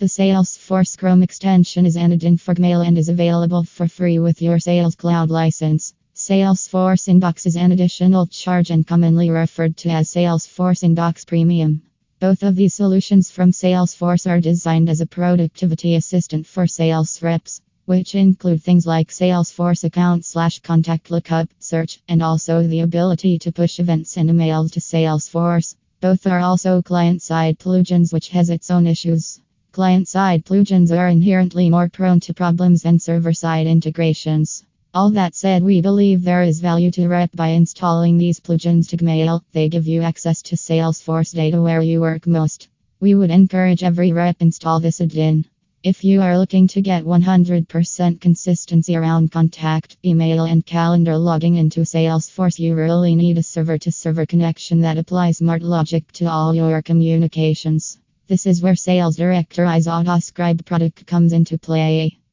The Salesforce Chrome extension is added in for Gmail and is available for free with your Sales Cloud license. Salesforce Inbox is an additional charge and commonly referred to as Salesforce Inbox Premium. Both of these solutions from Salesforce are designed as a productivity assistant for sales reps, which include things like Salesforce account slash contact lookup, search, and also the ability to push events and emails to Salesforce. Both are also client side plugins, which has its own issues. Client side plugins are inherently more prone to problems than server side integrations. All that said, we believe there is value to rep by installing these plugins to Gmail. They give you access to Salesforce data where you work most. We would encourage every rep install this add-in. If you are looking to get 100% consistency around contact, email, and calendar logging into Salesforce, you really need a server to server connection that applies smart logic to all your communications. This is where Sales Director IZAuto product comes into play.